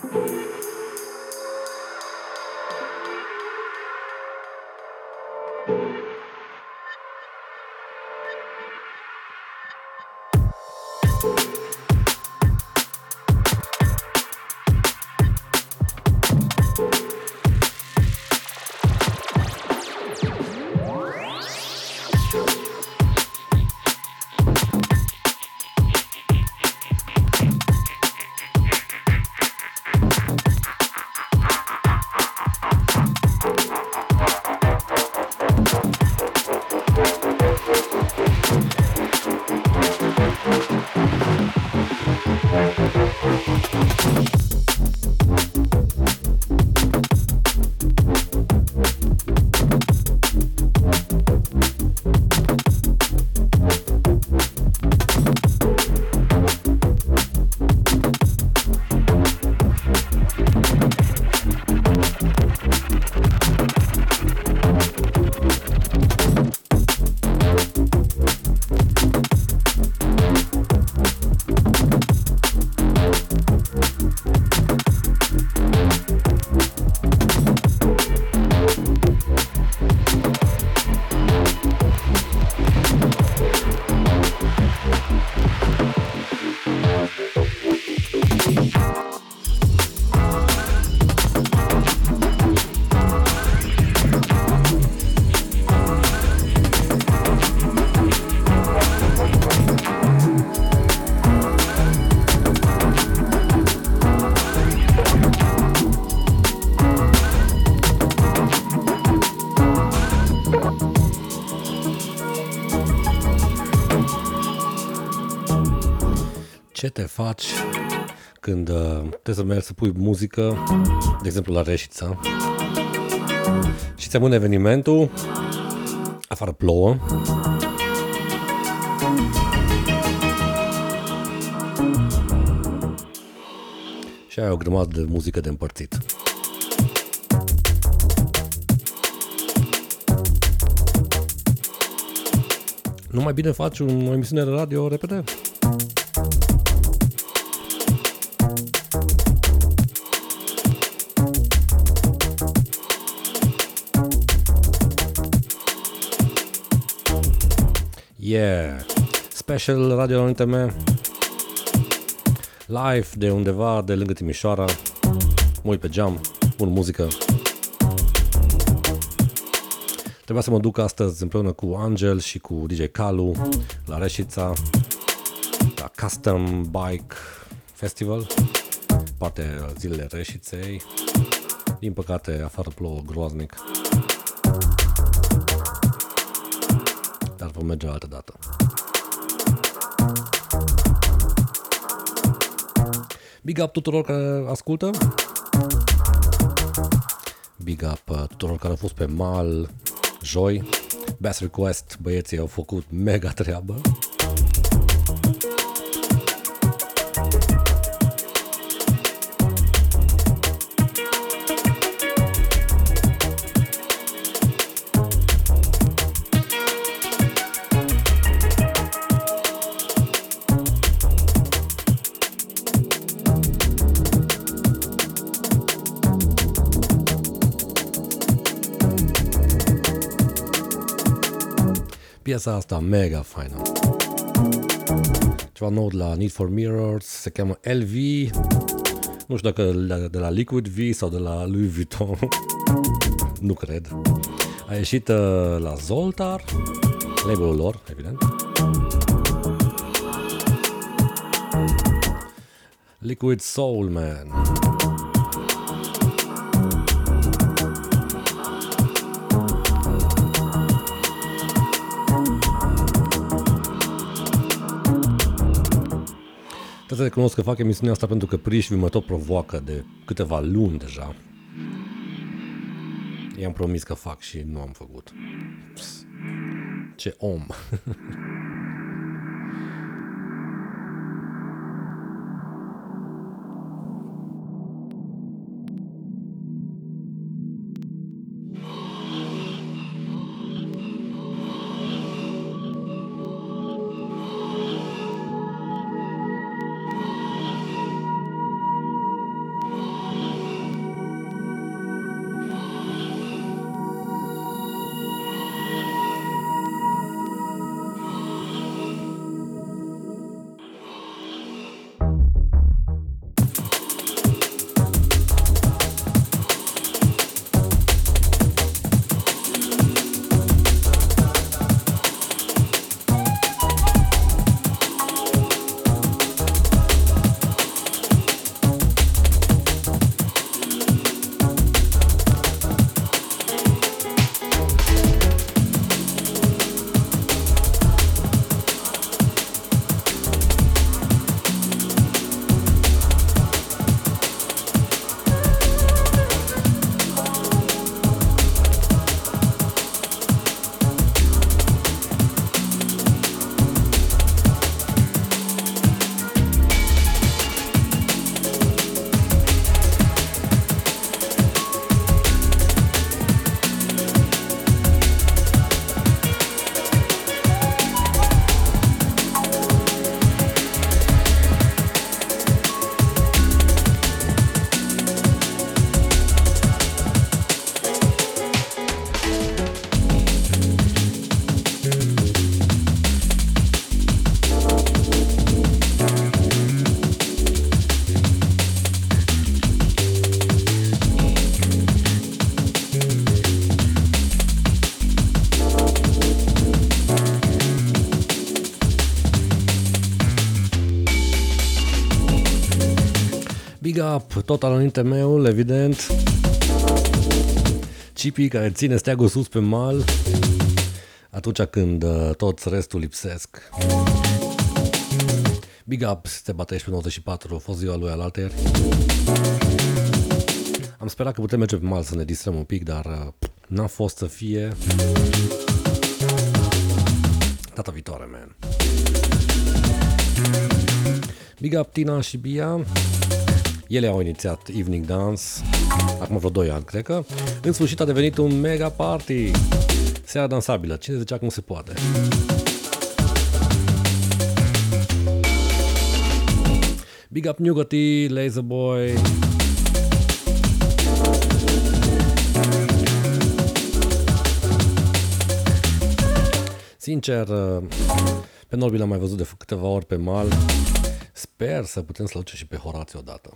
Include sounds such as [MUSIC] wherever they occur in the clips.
Ce te faci când uh, trebuie să mergi să pui muzică, de exemplu la Reșița, și ți amâne evenimentul, afară plouă, și ai o grămadă de muzică de împărțit. Nu mai bine faci o emisiune de radio repede? Yeah! Special Radio NTM Live de undeva de lângă Timișoara. Mă uit pe geam, pun muzică. Trebuia să mă duc astăzi împreună cu Angel și cu DJ Calu la Reșița la Custom Bike Festival parte zilele Reșiței. Din păcate afară plouă groaznic dar vom merge altă dată. Big up tuturor care ascultă. Big up uh, tuturor care au fost pe mal joi. Best Request, băieții au făcut mega treabă. Piesa asta mega faină. Ceva nou de la Need for Mirrors, se cheamă LV. Nu știu dacă de la Liquid V sau de la Louis Vuitton. [LAUGHS] nu cred. A ieșit uh, la Zoltar, label-ul lor, evident. Liquid Soul Man. Să recunosc că fac emisiunea asta pentru că Prișvi mă tot provoacă de câteva luni deja. I-am promis că fac și nu am făcut. Ce om! [LAUGHS] up, tot înainte meu, evident. Cipi care ține steagul sus pe mal atunci când uh, toți restul lipsesc. Big up, te batești pe 94, a fost ziua lui al alter. Am sperat că putem merge pe mal să ne distrăm un pic, dar uh, n-a fost să fie. Data viitoare, man. Big up Tina și Bia. Ele au inițiat Evening Dance acum vreo 2 ani, cred că. În sfârșit a devenit un mega party. Seara dansabilă. Cine zicea cum se poate? Big up Nugati, Laserboy. Sincer, pe Norbi l-am mai văzut de câteva ori pe mal. Sper să putem să-l și pe Horațiu odată.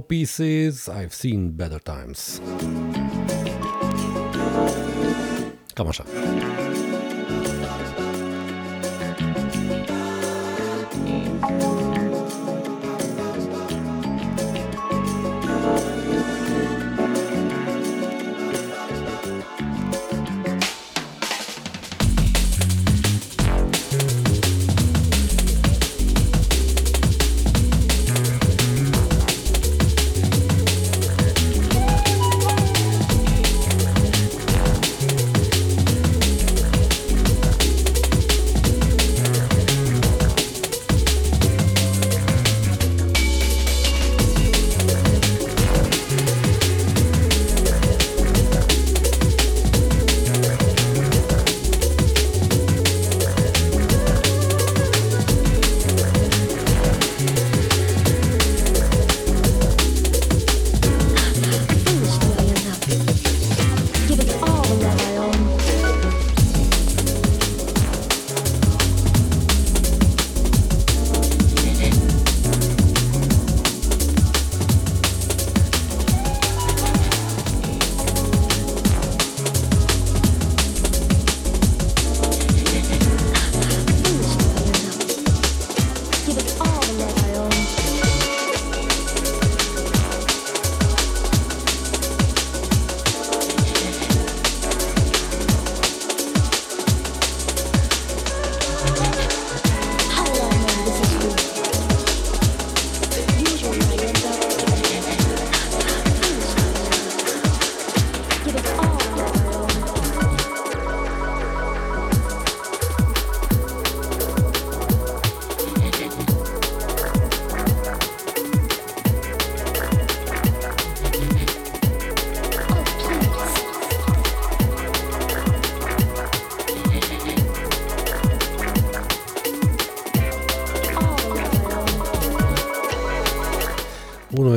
Pieces, I've seen better times. Cam așa.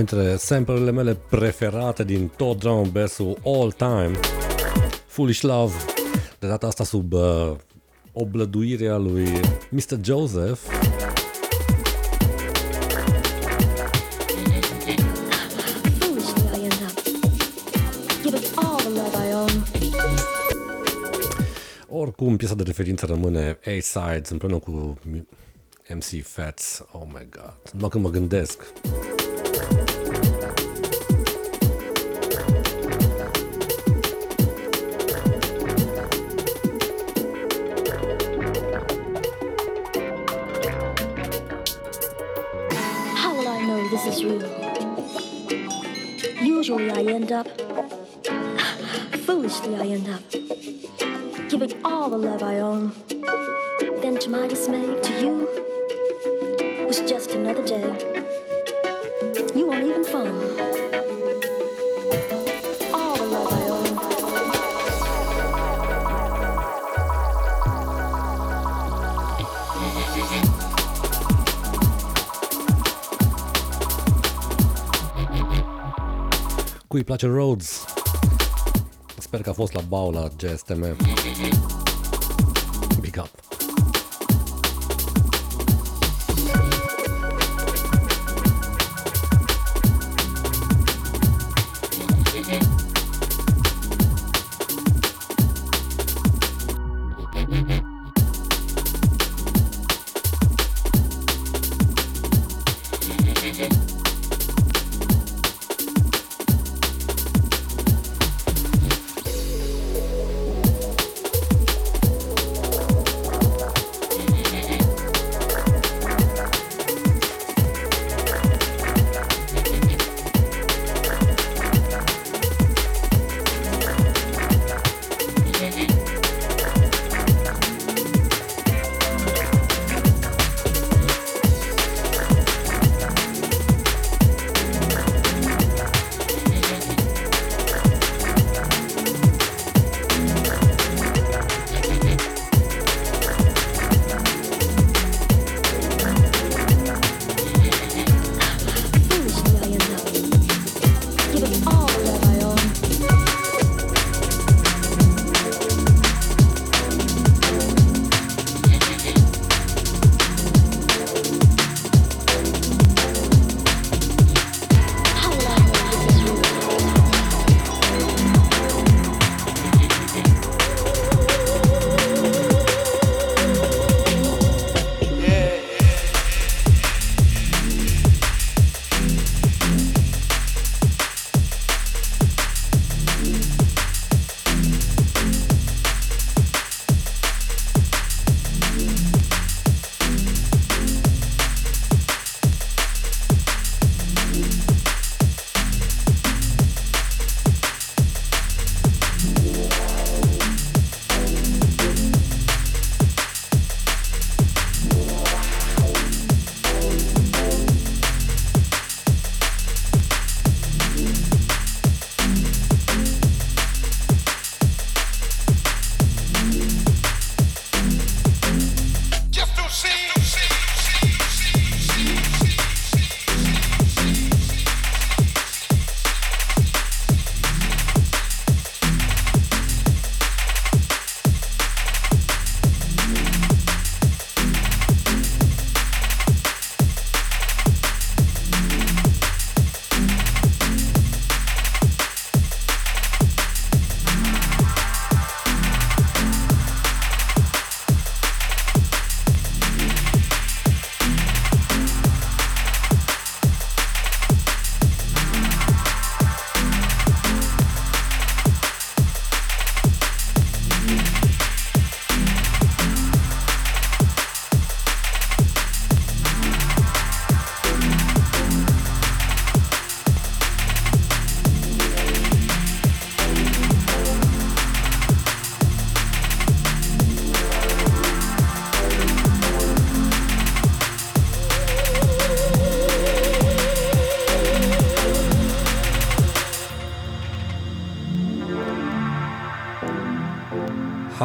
Dintre samplele mele preferate din tot drum bass all time. Foolish Love, de data asta sub uh, oblăduirea lui Mr. Joseph. Oricum, piesa de referință rămâne A-Sides împreună cu MC Fats. Oh my god. Numai când mă gândesc. Usually I end up, foolishly I end up, giving all the love I own. Then to my dismay, to you, was just another day. Cui place Rhodes? Sper că a fost la bau la GSTM.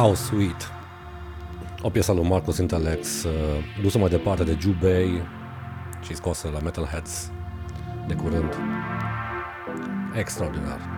How Sweet, o piesă lui Marcus Intelex, uh, dusă mai departe de Jubei și scosă la Metalheads de curând. Extraordinar.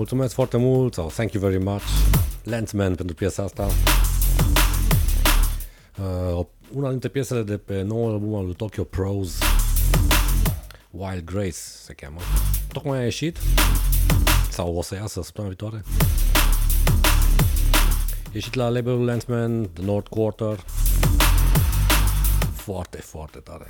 Mulțumesc foarte mult sau thank you very much Landsman pentru piesa asta. Uh, una dintre piesele de pe noul album al lui Tokyo Pros Wild Grace se cheamă. Tocmai a ieșit sau o să iasă săptămâna viitoare. Ieșit la labelul Landsman, The North Quarter. Foarte, foarte tare.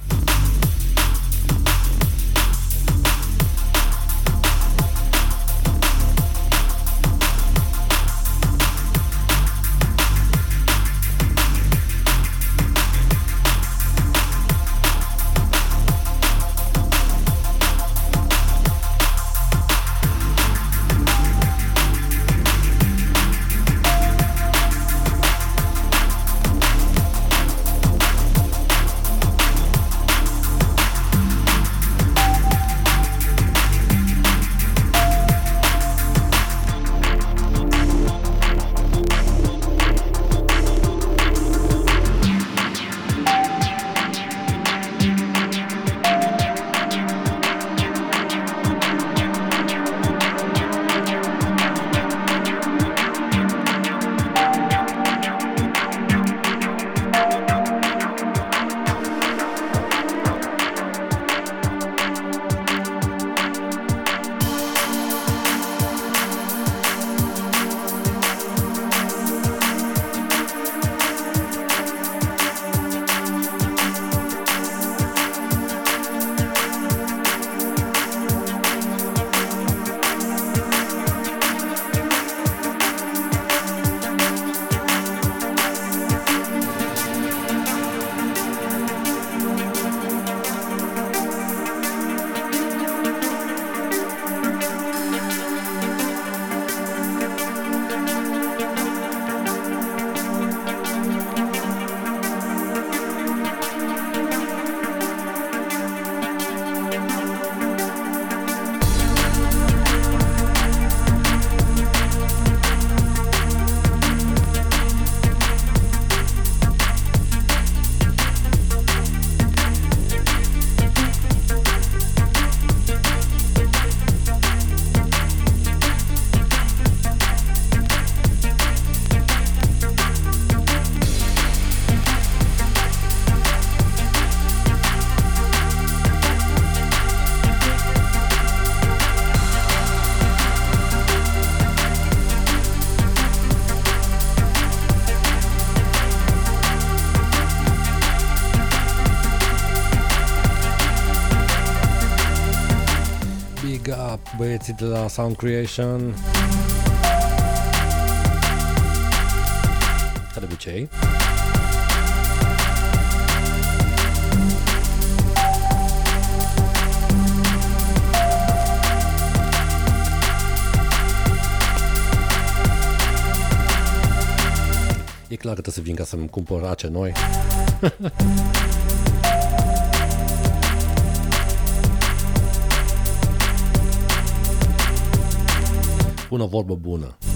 Băieții de la Sound Creation. Ca de obicei. E clar că trebuie să vin ca să-mi cumpăr ace noi. [LAUGHS] شافونا ضربه بونا.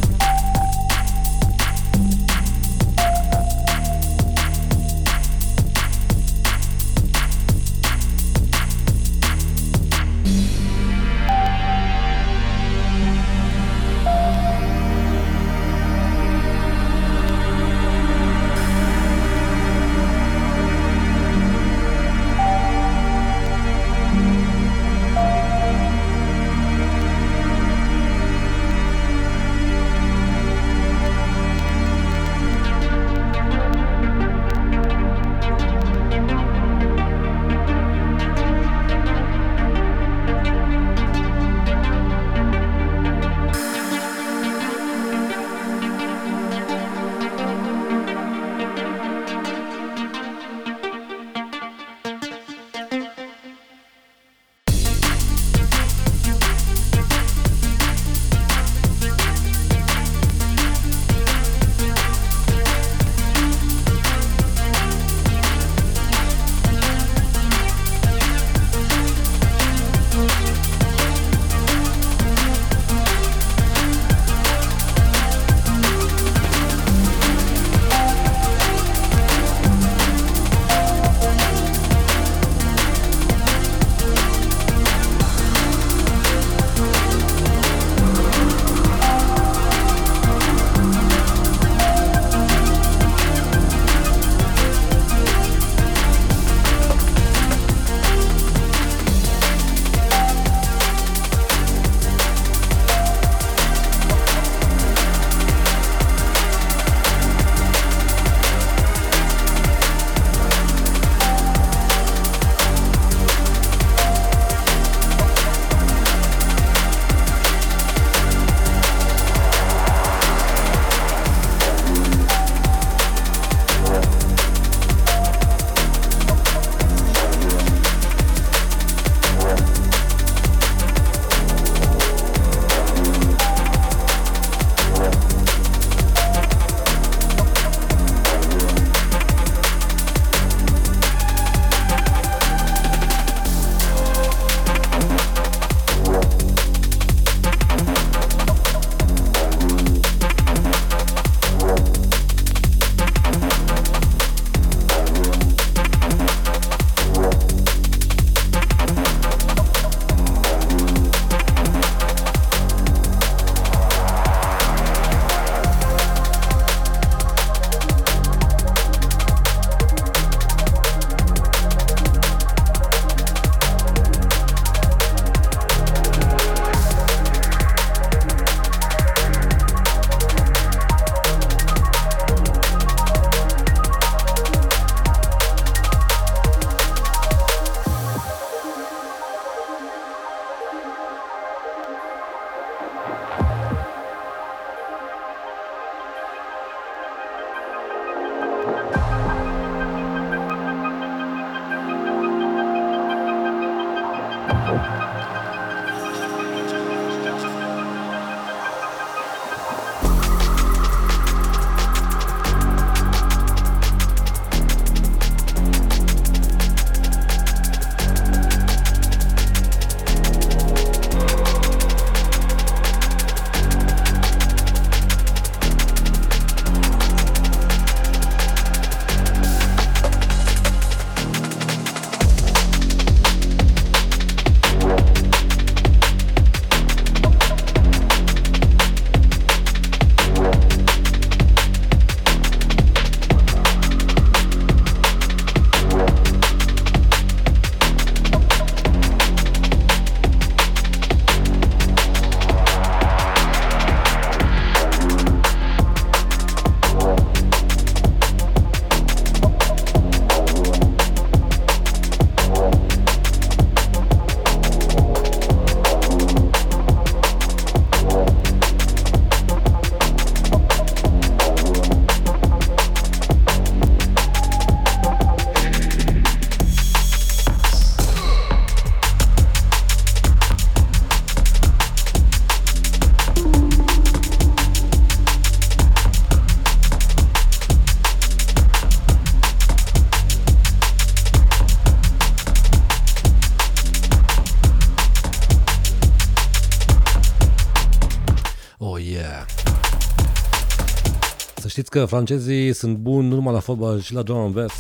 Că francezii sunt buni nu numai la fotbal, și la drum and bass.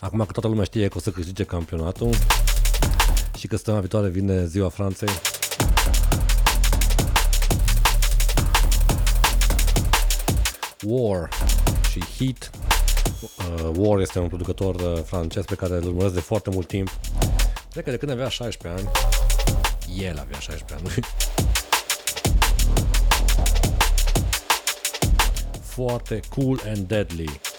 Acum că toată lumea știe că o să câștige campionatul și că săptămâna viitoare vine ziua Franței, War și Heat. Uh, War este un producător uh, francez pe care îl urmăresc de foarte mult timp. Cred că de când avea 16 ani, el avea 16 ani. Foarte cool and deadly.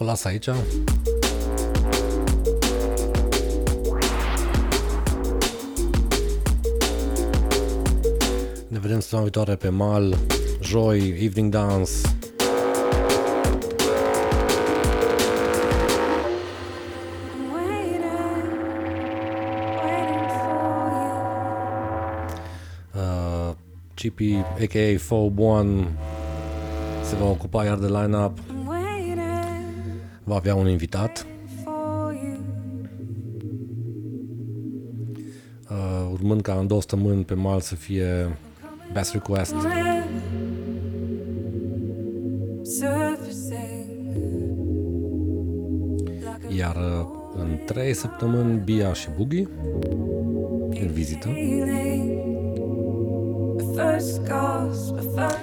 O las aici. Ne vedem săptămâna viitoare pe mal, joi, evening dance. Uh, GP, a.k.a. Phobe One, se va ocupa iar de line-up. Va avea un invitat. Uh, urmând ca în două săptămâni pe mal să fie Best Request. Iar uh, în trei săptămâni Bia și Boogie în vizită.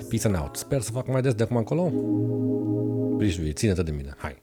Peace and out. Sper să fac mai des de acum încolo. Brișvii, ține-te de mine. Hai!